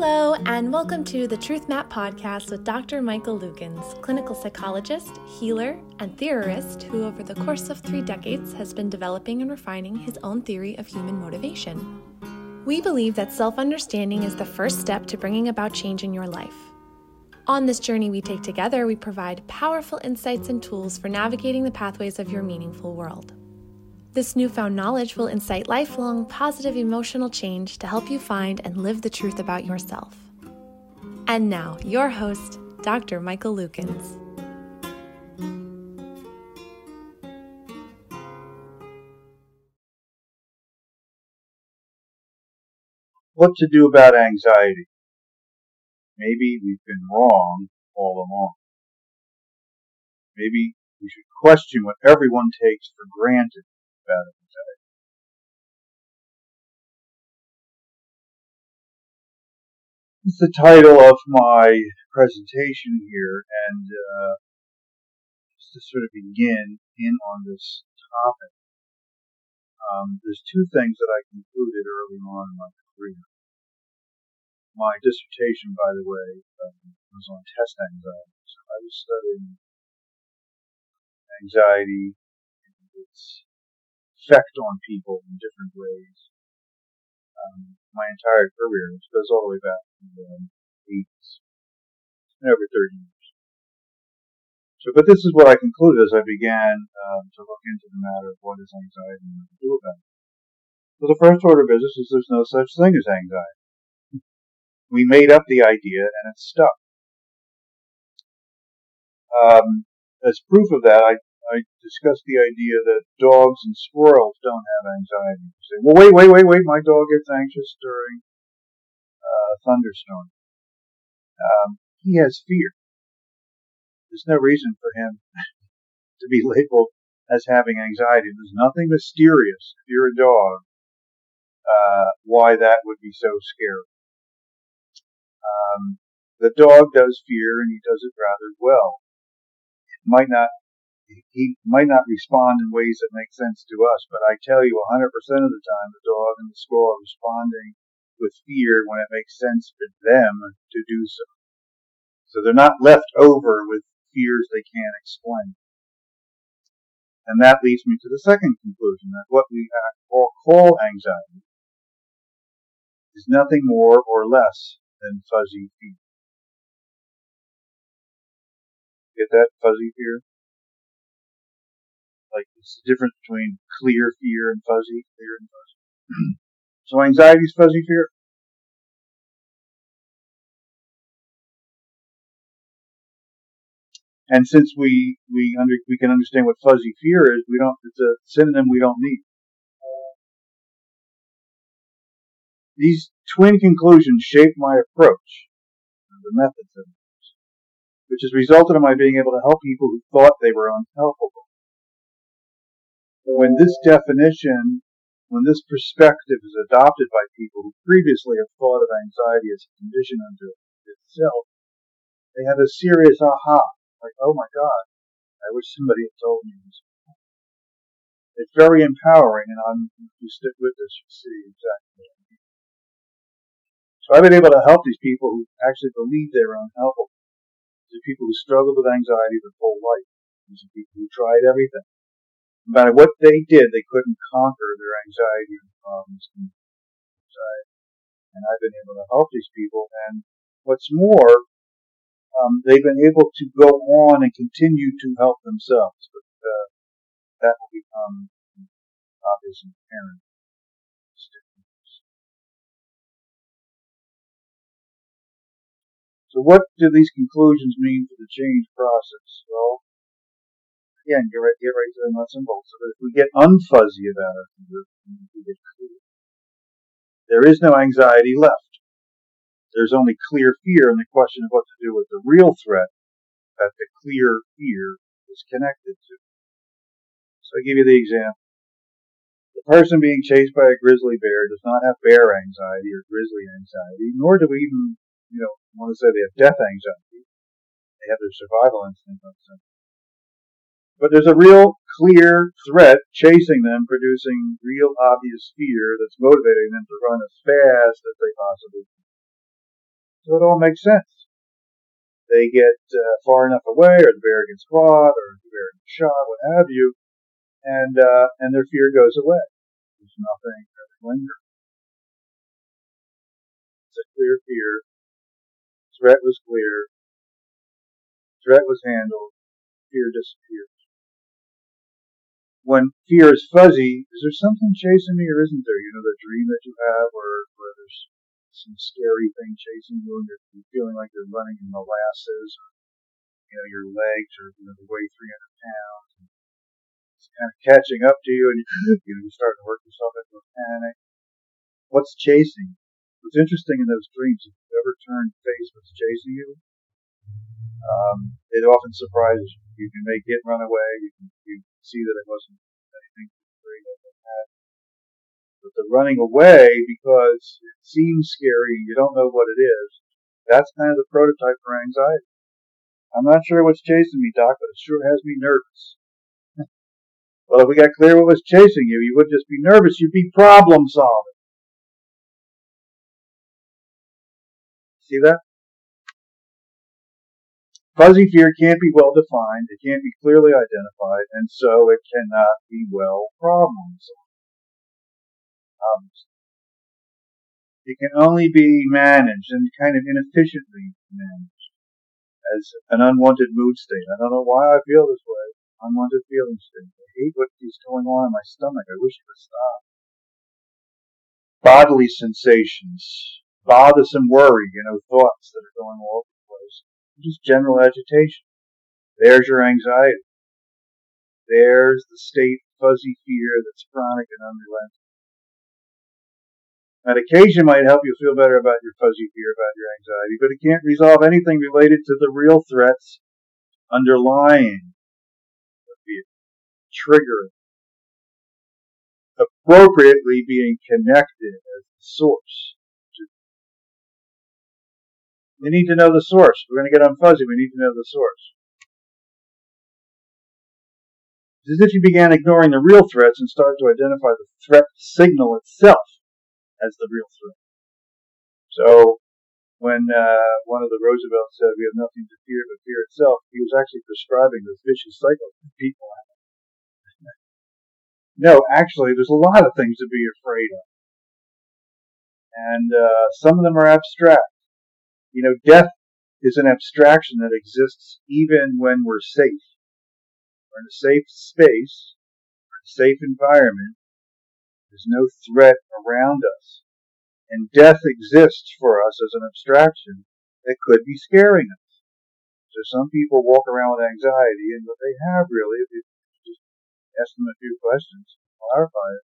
Hello, and welcome to the Truth Map podcast with Dr. Michael Lukens, clinical psychologist, healer, and theorist who, over the course of three decades, has been developing and refining his own theory of human motivation. We believe that self understanding is the first step to bringing about change in your life. On this journey we take together, we provide powerful insights and tools for navigating the pathways of your meaningful world. This newfound knowledge will incite lifelong positive emotional change to help you find and live the truth about yourself. And now, your host, Dr. Michael Lukens. What to do about anxiety? Maybe we've been wrong all along. Maybe we should question what everyone takes for granted anxiety. It's the title of my presentation here, and uh, just to sort of begin in on this topic, um, there's two things that I concluded early on in my career. My dissertation, by the way, um, was on test anxiety. So I was studying anxiety and its effect on people in different ways. Um, my entire career, which goes all the way back to the 80s, and over 30 years. So, but this is what I concluded as I began um, to look into the matter of what is anxiety and what to do about it. So the first order of business is there's no such thing as anxiety. We made up the idea and it stuck. Um, as proof of that, I I discussed the idea that dogs and squirrels don't have anxiety. You say, well, wait, wait, wait, wait. My dog gets anxious during uh, a thunderstorm. Um, he has fear. There's no reason for him to be labeled as having anxiety. There's nothing mysterious if you're a dog uh, why that would be so scary. Um, the dog does fear and he does it rather well. It might not he might not respond in ways that make sense to us, but I tell you 100% of the time the dog and the squirrel are responding with fear when it makes sense for them to do so. So they're not left over with fears they can't explain. And that leads me to the second conclusion that what we all call anxiety is nothing more or less than fuzzy fear. Get that fuzzy fear? Like it's the difference between clear fear and fuzzy fear and fuzzy. Mm-hmm. so anxiety is fuzzy fear. And since we we under we can understand what fuzzy fear is, we don't. It's a synonym we don't need. These twin conclusions shaped my approach, and the methods of which has resulted in my being able to help people who thought they were unhelpable when this definition, when this perspective is adopted by people who previously have thought of anxiety as a condition unto itself, they have a serious aha, like, oh my God, I wish somebody had told me this. It's very empowering, and I'm, if you stick with this, you'll see exactly what I mean. So I've been able to help these people who actually believe they're unhelpable. These are people who struggled with anxiety their whole life. These are people who tried everything no matter what they did, they couldn't conquer their anxiety and problems and anxiety. And I've been able to help these people. And what's more, um, they've been able to go on and continue to help themselves. But uh, that will become obvious and apparent. So what do these conclusions mean for the change process? Well, again, get right, get right to the nuts and bolts of it. If we get unfuzzy about our fear, we get clear. There is no anxiety left. There's only clear fear and the question of what to do with the real threat that the clear fear is connected to. So I give you the example. The person being chased by a grizzly bear does not have bear anxiety or grizzly anxiety, nor do we even, you know, want to say they have death anxiety. They have their survival instinct on something. But there's a real clear threat chasing them, producing real obvious fear that's motivating them to run as fast as they possibly can. So it all makes sense. They get uh, far enough away, or the bear gets caught, or the bear gets shot, what have you, and uh, and their fear goes away. There's nothing that lingers. It's a clear fear. Threat was clear. Threat was handled. Fear disappears. When fear is fuzzy, is there something chasing me or isn't there? You know, the dream that you have where, where there's some scary thing chasing you and you're feeling like you're running in molasses or, you know, your legs are, you know, the way 300 pounds. And it's kind of catching up to you and you, you know, you start to work yourself into a panic. What's chasing? What's interesting in those dreams, if you ever turn face what's chasing you, um, it often surprises you. You can make it run away. You can you see that it wasn't anything great like that. But the running away because it seems scary and you don't know what it is, that's kind of the prototype for anxiety. I'm not sure what's chasing me, Doc, but it sure has me nervous. well, if we got clear what was chasing you, you wouldn't just be nervous, you'd be problem solving. See that? Fuzzy fear can't be well defined, it can't be clearly identified, and so it cannot be well problem solved. Um, it can only be managed and kind of inefficiently managed as an unwanted mood state. I don't know why I feel this way. Unwanted feeling state. I hate what is going on in my stomach. I wish it would stop. Bodily sensations, bothersome worry, you know, thoughts that are going all. Just general agitation. There's your anxiety. There's the state fuzzy fear that's chronic and unrelenting. Medication might help you feel better about your fuzzy fear about your anxiety, but it can't resolve anything related to the real threats underlying the fear, triggering, appropriately being connected as the source. We need to know the source. We're going to get on fuzzy. We need to know the source. It's as if you began ignoring the real threats and started to identify the threat signal itself as the real threat. So when uh, one of the Roosevelts said we have nothing to fear but fear itself, he was actually prescribing this vicious cycle that people have. no, actually, there's a lot of things to be afraid of. And uh, some of them are abstract. You know, death is an abstraction that exists even when we're safe. We're in a safe space, a safe environment, there's no threat around us. And death exists for us as an abstraction that could be scaring us. So some people walk around with anxiety, and what they have really, if you just ask them a few questions, clarify it,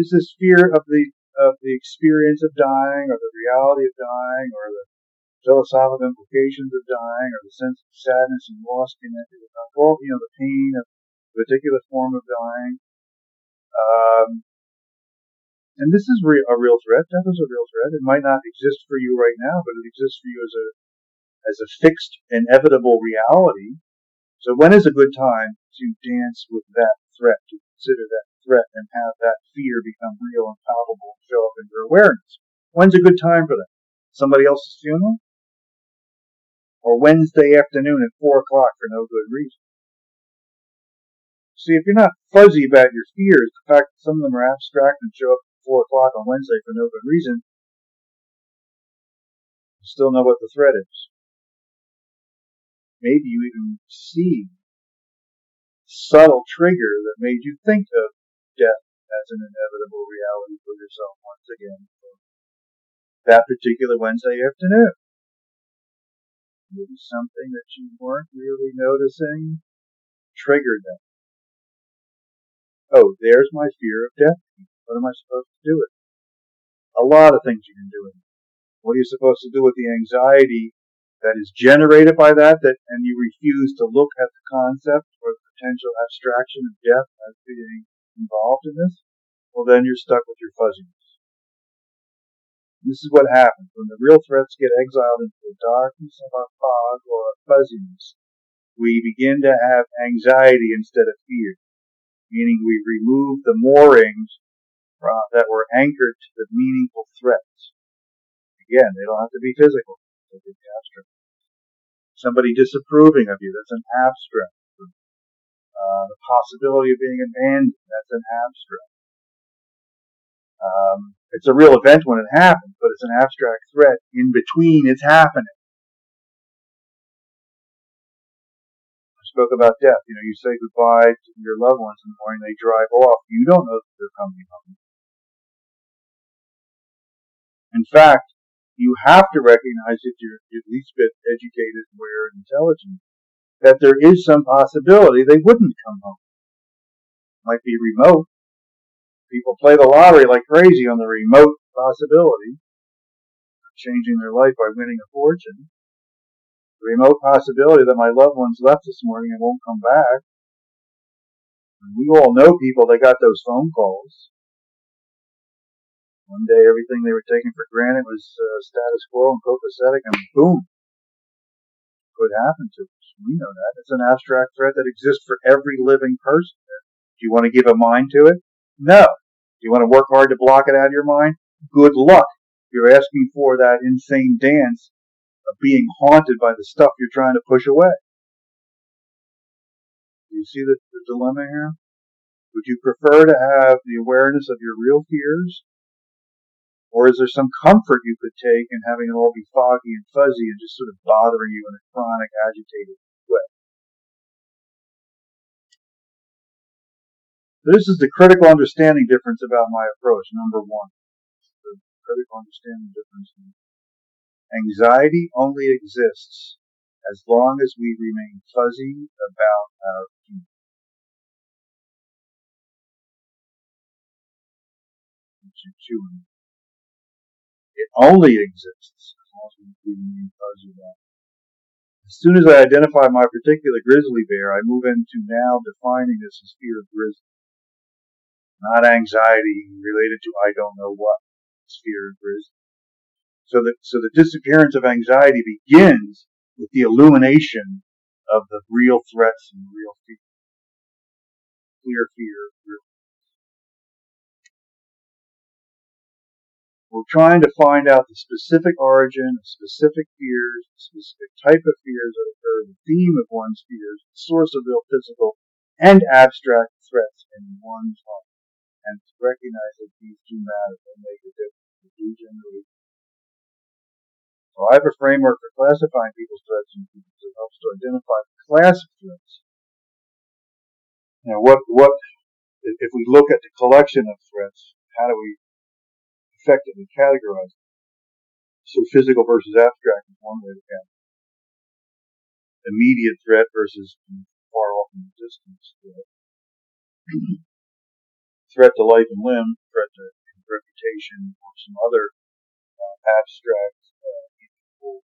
is this fear of the of the experience of dying, or the reality of dying, or the philosophical implications of dying, or the sense of sadness and loss connected with well, you know, the pain of a particular form of dying. Um, and this is re- a real threat. Death is a real threat. It might not exist for you right now, but it exists for you as a as a fixed, inevitable reality. So when is a good time to dance with that threat, to consider that threat, and have that fear become real and palpable and show up in your awareness? When's a good time for that? Somebody else's funeral? Or Wednesday afternoon at four o'clock for no good reason? See, if you're not fuzzy about your fears, the fact that some of them are abstract and show up at 4 o'clock on Wednesday for no good reason, you still know what the threat is. Maybe you even see subtle trigger that made you think of death as an inevitable reality for yourself once again for that particular Wednesday afternoon. Maybe something that you weren't really noticing triggered that. Oh, there's my fear of death. What am I supposed to do with it? A lot of things you can do with it. What are you supposed to do with the anxiety that is generated by that, that and you refuse to look at the concept or the potential abstraction of death as being involved in this? Well, then you're stuck with your fuzziness. This is what happens when the real threats get exiled into the darkness of our fog or our fuzziness. We begin to have anxiety instead of fear, meaning we remove the moorings that were anchored to the meaningful threats. Again, they don't have to be physical. They can be abstract. Somebody disapproving of you, that's an abstract. Uh, the possibility of being abandoned, that's an abstract. Um, it's a real event when it happens, but it's an abstract threat in between it's happening. I spoke about death. You know, you say goodbye to your loved ones in the morning, they drive off. You don't know that they're coming home. In fact, you have to recognize if you're at least bit educated, aware, and intelligent, that there is some possibility they wouldn't come home. Might be remote. People play the lottery like crazy on the remote possibility of changing their life by winning a fortune. The remote possibility that my loved ones left this morning and won't come back. And we all know people that got those phone calls. One day, everything they were taking for granted was uh, status quo and copacetic, and boom, could happen to us. We know that. It's an abstract threat that exists for every living person. Do you want to give a mind to it? No. You want to work hard to block it out of your mind? Good luck. You're asking for that insane dance of being haunted by the stuff you're trying to push away. Do you see the, the dilemma here? Would you prefer to have the awareness of your real fears or is there some comfort you could take in having it all be foggy and fuzzy and just sort of bothering you in a chronic, agitated This is the critical understanding difference about my approach, number one. The critical understanding difference. Anxiety only exists as long as we remain fuzzy about our feelings. It only exists as long as we remain fuzzy about As soon as I identify my particular grizzly bear, I move into now defining this as fear of grizzly. Not anxiety related to I don't know what. Fear of grizzly. So that so the disappearance of anxiety begins with the illumination of the real threats and real fear. Clear fear, real We're trying to find out the specific origin of specific fears, the specific type of fears that occur, the theme of one's fears, the source of real physical and abstract threats in one's heart, and to recognize that these do matter and make a difference. They do generally. So I have a framework for classifying people's threats and fears that helps to identify the class of threats. Now, what what if we look at the collection of threats? How do we effectively categorized. So physical versus abstract is one way to categorize. Immediate threat versus far off in the distance threat. Threat to life and limb, threat to reputation, or some other uh, abstract uh,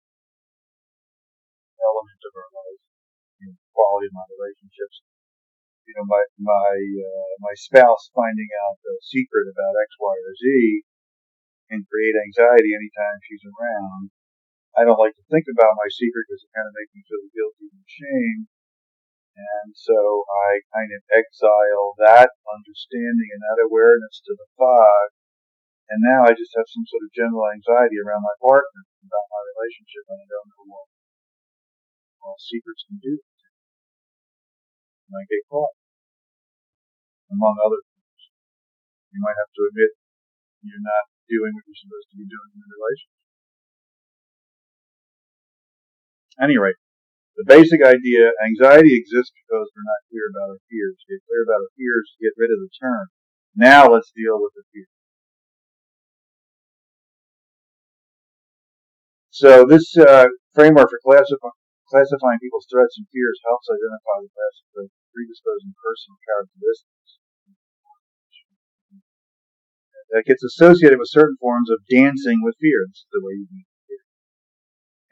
element of our life, you know, quality of my relationships. You know, my my uh, my spouse finding out the secret about X, Y, or Z and create anxiety anytime she's around. I don't like to think about my secret because it kind of makes me feel guilty and shame. And so I kind of exile that understanding and that awareness to the fog. And now I just have some sort of general anxiety around my partner, about my relationship, and I don't know what all secrets can do. And I get caught, among other things. You might have to admit you're not doing what you're supposed to be doing in the relationship. Any rate, the basic idea, anxiety exists because we're not clear about our fears. Get clear about our fears, to get rid of the term. Now let's deal with the fear. So this uh, framework for classifying, classifying people's threats and fears helps identify the class predisposing personal characteristics that gets associated with certain forms of dancing with fear. This is the way you meet fear.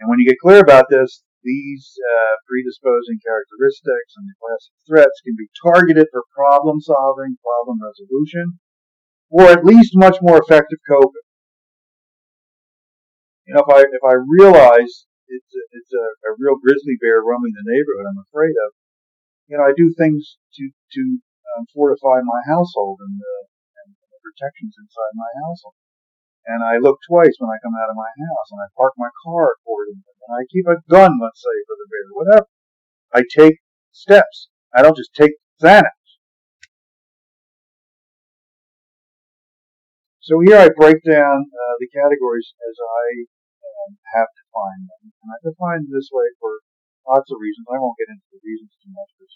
And when you get clear about this, these uh, predisposing characteristics and the classic threats can be targeted for problem solving, problem resolution, or at least much more effective coping. You know, if I if I realize it's a, it's a, a real grizzly bear roaming the neighborhood I'm afraid of, you know, I do things to to um, fortify my household and uh, protections inside my household. And I look twice when I come out of my house, and I park my car accordingly, and I keep a gun, let's say, for the bear, whatever. I take steps. I don't just take Xanax. So here I break down uh, the categories as I um, have defined them, and I define them this way for lots of reasons. I won't get into the reasons too much because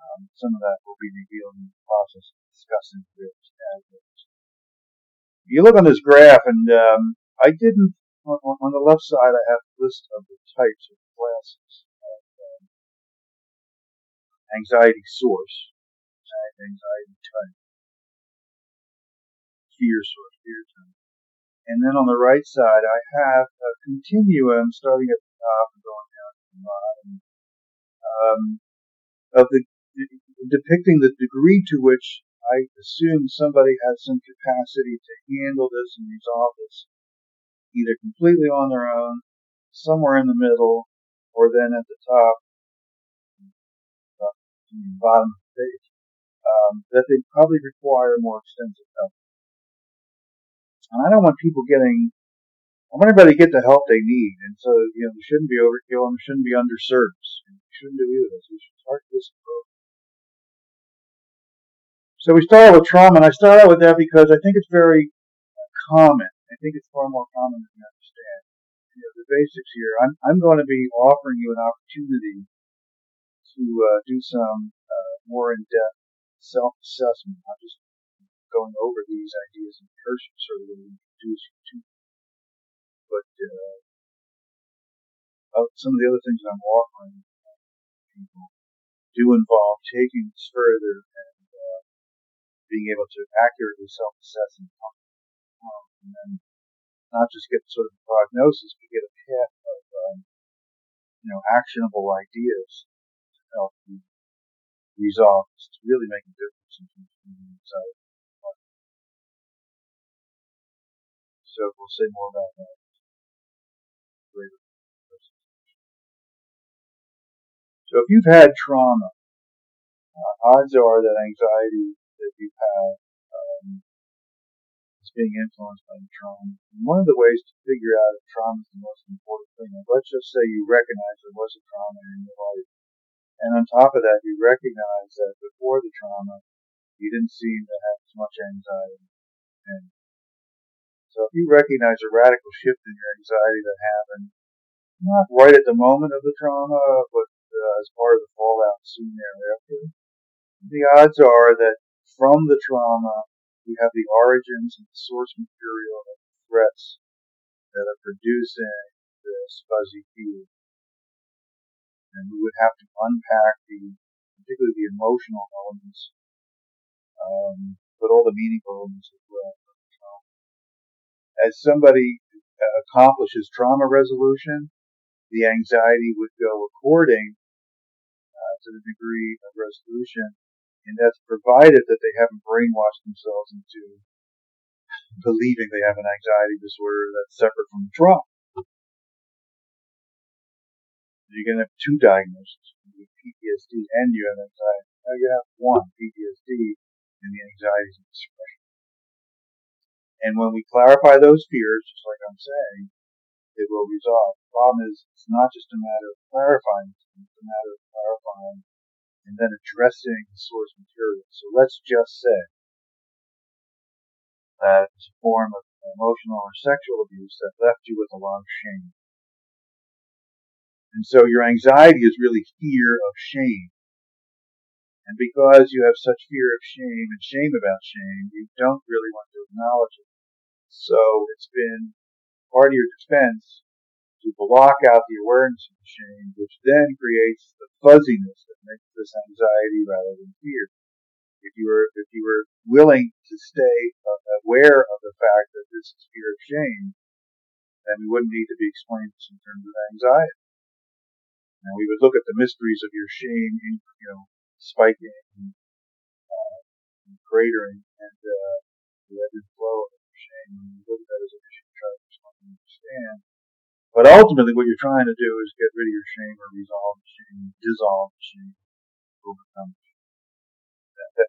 um, some of that will be revealed in the process of discussing the various you look on this graph, and um, I didn't, on, on, the left side, I have a list of the types of classes um, anxiety source, anxiety type, fear source, fear type. And then on the right side, I have a continuum starting at the top and going down to the bottom um, of the depicting the degree to which I assume somebody has some capacity to handle this and resolve this either completely on their own, somewhere in the middle, or then at the top, uh, bottom of the page, um, that they probably require more extensive help. And I don't want people getting, I want everybody to get the help they need. And so, you know, we shouldn't be overkill and we shouldn't be underserved. We shouldn't do either. We should start this approach. So we start out with trauma, and I start out with that because I think it's very common. I think it's far more common than you understand. You know, the basics here. I'm, I'm going to be offering you an opportunity to uh, do some uh, more in-depth self-assessment, I'm just going over these ideas in person, sort of introduce you to. But uh, some of the other things I'm offering people do involve taking this further and being able to accurately self-assess and um, and then not just get sort of a prognosis, but get a path of um, you know actionable ideas to help you resolve to really make a difference in terms of anxiety. So we'll say more about that later. So if you've had trauma, uh, odds are that anxiety that you have um, is being influenced by the trauma. And one of the ways to figure out if trauma is the most important thing, is let's just say you recognize there was a trauma in your life, and on top of that, you recognize that before the trauma, you didn't seem to have as much anxiety. And so if you recognize a radical shift in your anxiety that happened, not right at the moment of the trauma, but uh, as part of the fallout soon thereafter, the odds are that from the trauma, we have the origins and the source material of the threats that are producing this fuzzy feeling. And we would have to unpack the, particularly the emotional elements, um, but all the meaningful elements as well. As somebody accomplishes trauma resolution, the anxiety would go according uh, to the degree of resolution and that's provided that they haven't brainwashed themselves into believing they have an anxiety disorder that's separate from trauma. You're going to have two diagnoses, you have PTSD and you have anxiety. Now you have one, PTSD, and the anxiety and expression. And when we clarify those fears, just like I'm saying, it will resolve. The problem is, it's not just a matter of clarifying, it's a matter of clarifying and then addressing the source material. So let's just say that it's a form of emotional or sexual abuse that left you with a lot of shame. And so your anxiety is really fear of shame. And because you have such fear of shame and shame about shame, you don't really want to acknowledge it. So it's been part of your defense to block out the awareness of the shame, which then creates the fuzziness that makes this anxiety rather than fear. If you were if you were willing to stay aware of the fact that this is fear of shame, then we wouldn't need to be explained this in terms of anxiety. And we would look at the mysteries of your shame, you know, spiking and, uh, and cratering, and uh, the ebb and flow of your shame. And we look at that as an issue try to understand. But ultimately, what you're trying to do is get rid of your shame or resolve the shame, dissolve the shame, overcome the shame.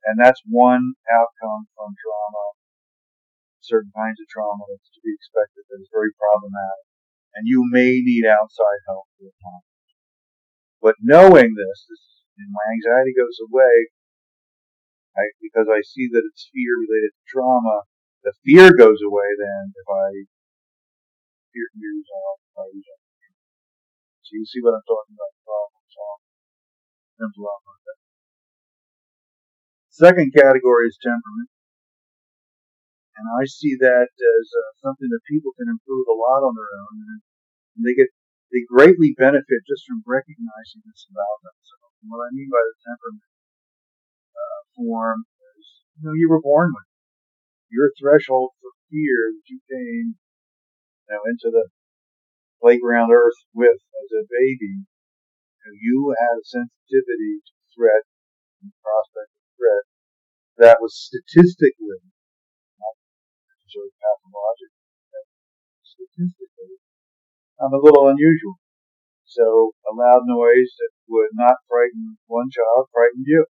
And that's one outcome from trauma. certain kinds of trauma that's to be expected that is very problematic. And you may need outside help for a time. But knowing this, this and my anxiety goes away I, because I see that it's fear related to trauma. The fear goes away then if I fear can be resolved. So you see what I'm talking about? Second category is temperament. And I see that as uh, something that people can improve a lot on their own. And they get, they greatly benefit just from recognizing this about themselves. And what I mean by the temperament uh, form is, you know, you were born with. Your threshold for fear that you came, you know, into the playground earth with as a baby, you, you had a sensitivity to threat and prospect of threat that was statistically, not necessarily pathologically, statistically, um, a little unusual. So a loud noise that would not frighten one child frightened you.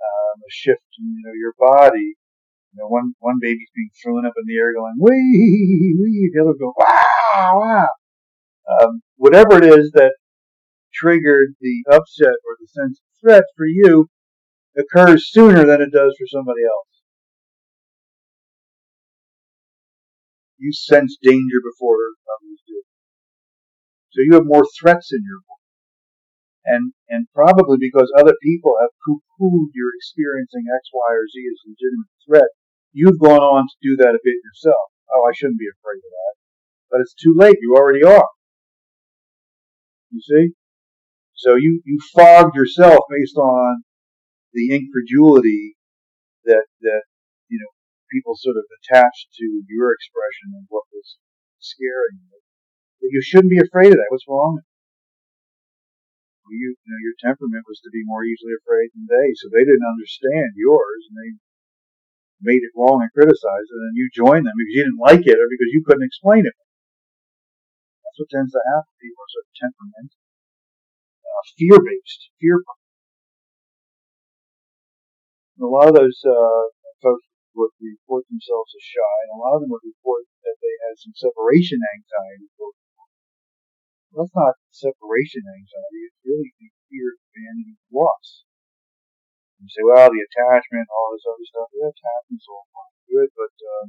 Um, a shift in you know your body. You know, one one baby's being thrown up in the air, going wee wee. The other go wow wow. Um, whatever it is that triggered the upset or the sense of threat for you occurs sooner than it does for somebody else. You sense danger before others do. So you have more threats in your world. And, and probably because other people have poo-pooed your experiencing X, Y, or Z as a legitimate threat, you've gone on to do that a bit yourself. Oh, I shouldn't be afraid of that. But it's too late. You already are. You see? So you, you fogged yourself based on the incredulity that that you know people sort of attached to your expression of what was scaring you. You shouldn't be afraid of that. What's wrong? You, you know, your temperament was to be more easily afraid than they, so they didn't understand yours, and they made it wrong and criticized it, and you joined them because you didn't like it or because you couldn't explain it. That's what tends to happen. People are sort of temperamental, uh, fear-based, fear and a lot of those uh, folks would report themselves as shy, and a lot of them would report that they had some separation anxiety. Well, that's not separation anxiety. It's really the fear of abandonment loss. You say, well, the attachment, all this other stuff. The attachment's all fine, good, but uh,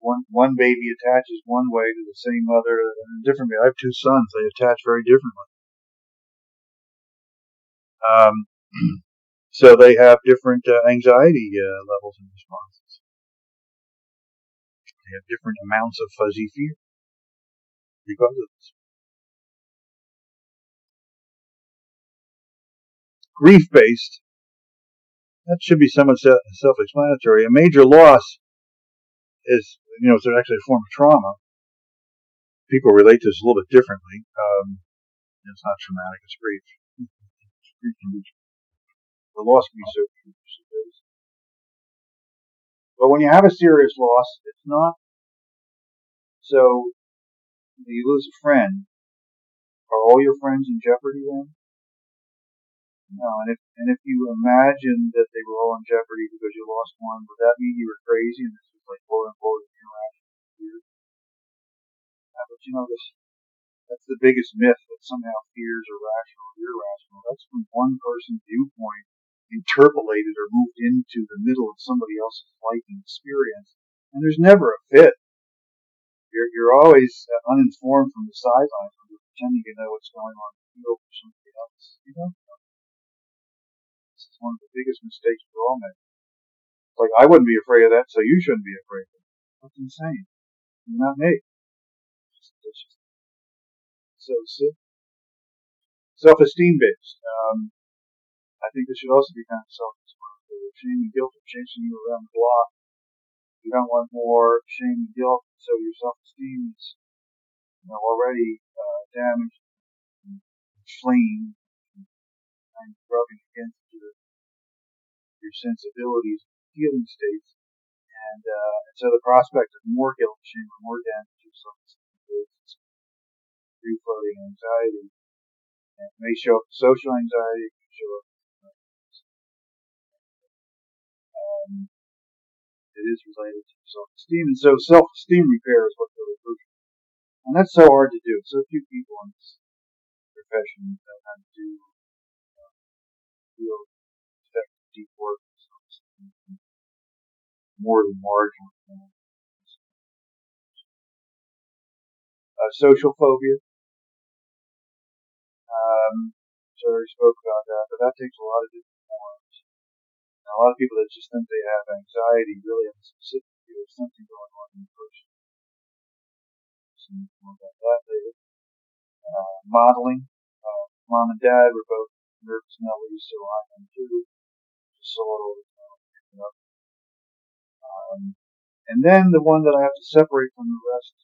one one baby attaches one way to the same mother, and a different. baby. I have two sons; they attach very differently. Um, So they have different uh, anxiety uh, levels and responses. They have different amounts of fuzzy fear because of this. Grief based, that should be somewhat self explanatory. A major loss is, you know, it's actually a form of trauma. People relate to this a little bit differently. Um, it's not traumatic, it's grief. The loss can be so. But when you have a serious loss, it's not so you lose a friend. Are all your friends in jeopardy then? No, and if and if you imagine that they were all in jeopardy because you lost one, would that mean you were crazy and this was like quote unquote irrational fear? Yeah, but you know this that's the biggest myth that somehow fears are rational or irrational. That's from one person's viewpoint interpolated or moved into the middle of somebody else's life and experience. And there's never a fit. You're, you're always uh, uninformed from the sidelines when you're pretending to know what's going on in the field for somebody else. You don't know. This is one of the biggest mistakes we all make. It's like, I wouldn't be afraid of that, so you shouldn't be afraid of it. That's insane. You're not me. It's just, so, so self-esteem based. Um, I think this should also be kind of self-explanatory. Shame and guilt are chasing you around the block. You don't want more shame and guilt, so your self-esteem is, you know, already uh, damaged, and inflamed, and rubbing against your your sensibilities, feeling states, and uh, and so the prospect of more guilt, and shame, or more damage to self-esteem is free-floating anxiety. And it may show up social anxiety, it can show up it is related to self-esteem. And so self-esteem repair is what's really crucial. And that's so hard to do. So few people in this profession know how to do uh, real effective deep work. More than marginal. Uh, social phobia. Um, so spoke about that, but that takes a lot of a lot of people that just think they have anxiety really have a specific view of something going on in the person. Some more about that later. Uh, modeling. Uh, mom and dad were both nervous Nellies, so I am too. Just it all the time. Um, and then the one that I have to separate from the rest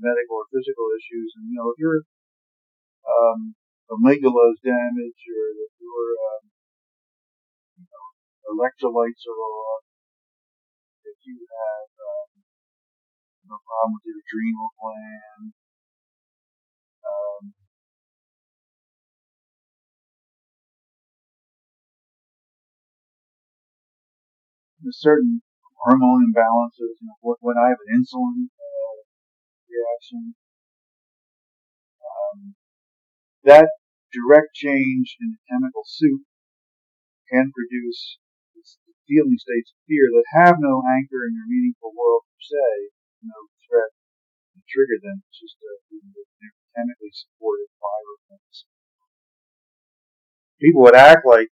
medical or physical issues. And, you know, if your um, amygdala is damaged or if your um, you know, electrolytes are off, if you have um, no problem with your adrenal gland, um, certain hormone imbalances. You know, when I have an insulin reaction. Um, that direct change in the chemical soup can produce feeling states of fear that have no anchor in your meaningful world per se, no threat to trigger them. It's just a chemically supported environment. People would act like,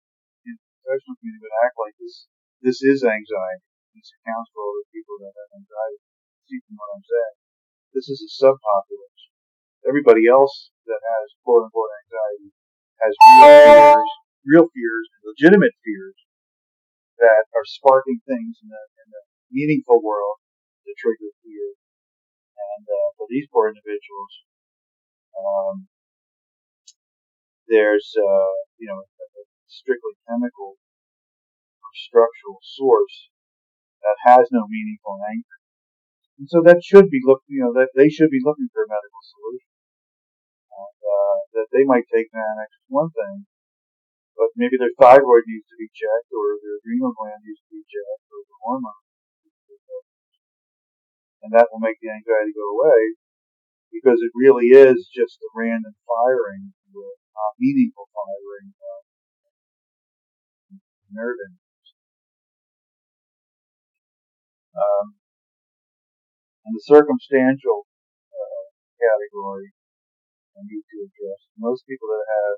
in the professional community, would act like this. This is anxiety. This accounts for all the people that have anxiety. See from what I'm saying. This is a subpopulation. Everybody else that has quote unquote anxiety has real fears, real fears, legitimate fears that are sparking things in the, in the meaningful world to trigger fear. And uh, for these poor individuals, um, there's uh, you know a strictly chemical or structural source that has no meaningful anchor. And so that should be look, you know, that they should be looking for a medical solution. And, uh, that they might take Xanax is one thing, but maybe their thyroid needs to be checked, or their adrenal gland needs to be checked, or the hormone. And that will make the anxiety go away, because it really is just a random firing, not meaningful firing of nerve endings. Um, and the circumstantial uh, category I need to address. Most people that have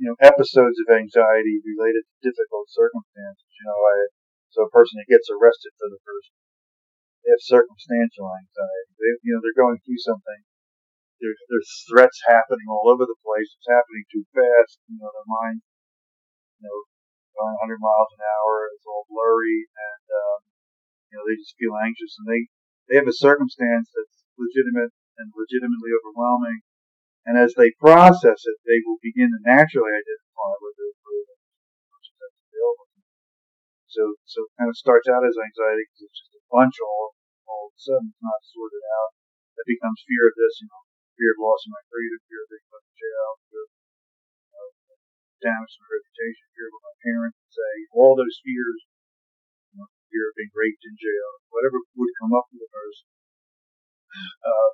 you know episodes of anxiety related to difficult circumstances. You know, I, so a person that gets arrested for the first they have circumstantial anxiety. They, you know, they're going through something. There's, there's threats happening all over the place. It's happening too fast. You know, their mind, you know, going 100 miles an hour. It's all blurry, and um, you know, they just feel anxious and they, they have a circumstance that's legitimate and legitimately overwhelming. And as they process it, they will begin to naturally identify with available. So, so it kind of starts out as anxiety because it's just a bunch all, all of a sudden it's not sorted out. It becomes fear of this, you know, fear of loss of my freedom, fear of being put in jail, fear of uh, damage to my reputation, fear of what my parents would say. All those fears you know, fear of being raped in jail, whatever would come up with the person. Uh,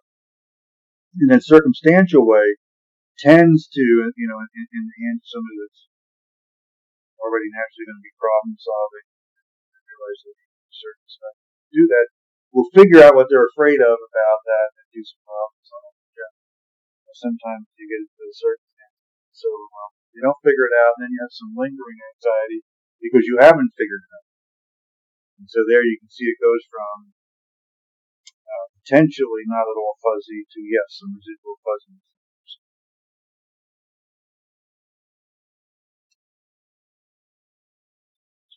in a circumstantial way, tends to, you know, in, in the of somebody that's already naturally going to be problem solving and realize that certain stuff do that, will figure out what they're afraid of about that and do some problem solving. Yeah. Sometimes you get into the circumstance so um, you don't figure it out, and then you have some lingering anxiety because you haven't figured it out. And so there you can see it goes from potentially not at all fuzzy to yes, some residual fuzziness.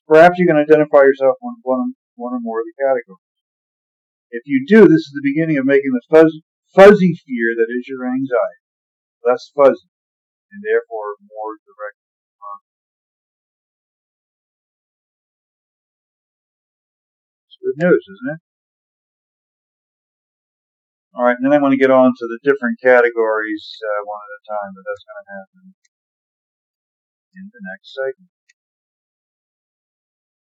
Perhaps you can identify yourself with one, one or more of the categories. If you do, this is the beginning of making the fuzz, fuzzy fear that is your anxiety less fuzzy and therefore more direct Good news, isn't it? All right, and then I want to get on to the different categories uh, one at a time, but that's going to happen in the next segment.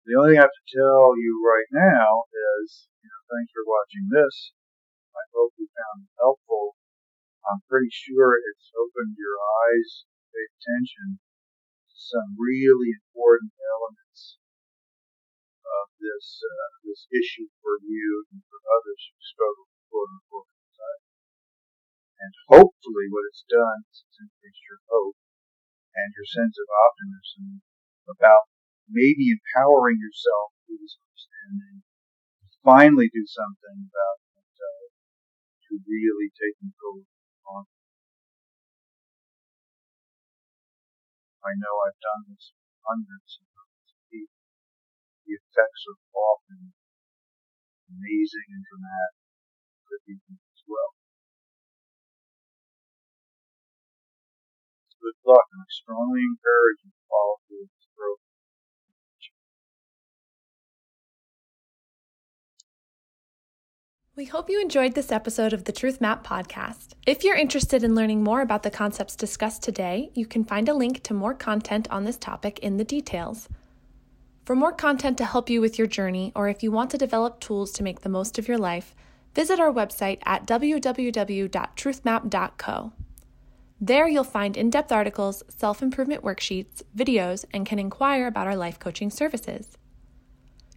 The only thing I have to tell you right now is, you know, thanks for watching this. I hope you found it helpful. I'm pretty sure it's opened your eyes, pay attention to some really important elements of this uh, this issue for you and for others who struggle quote unquote. And hopefully, what it's done is it's increased your hope and your sense of optimism about maybe empowering yourself through this understanding to finally do something about it, uh, to really take control of on. I know I've done this hundreds of people. The effects are often amazing and dramatic for people as well. Good luck, and I strongly encourage you to follow through this program. We hope you enjoyed this episode of the Truth Map podcast. If you're interested in learning more about the concepts discussed today, you can find a link to more content on this topic in the details. For more content to help you with your journey, or if you want to develop tools to make the most of your life, visit our website at www.truthmap.co. There you'll find in depth articles, self improvement worksheets, videos, and can inquire about our life coaching services.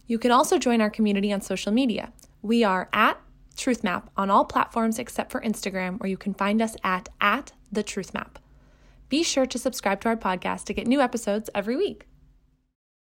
You can also join our community on social media. We are at TruthMap on all platforms except for Instagram, where you can find us at, at the Truth Map. Be sure to subscribe to our podcast to get new episodes every week.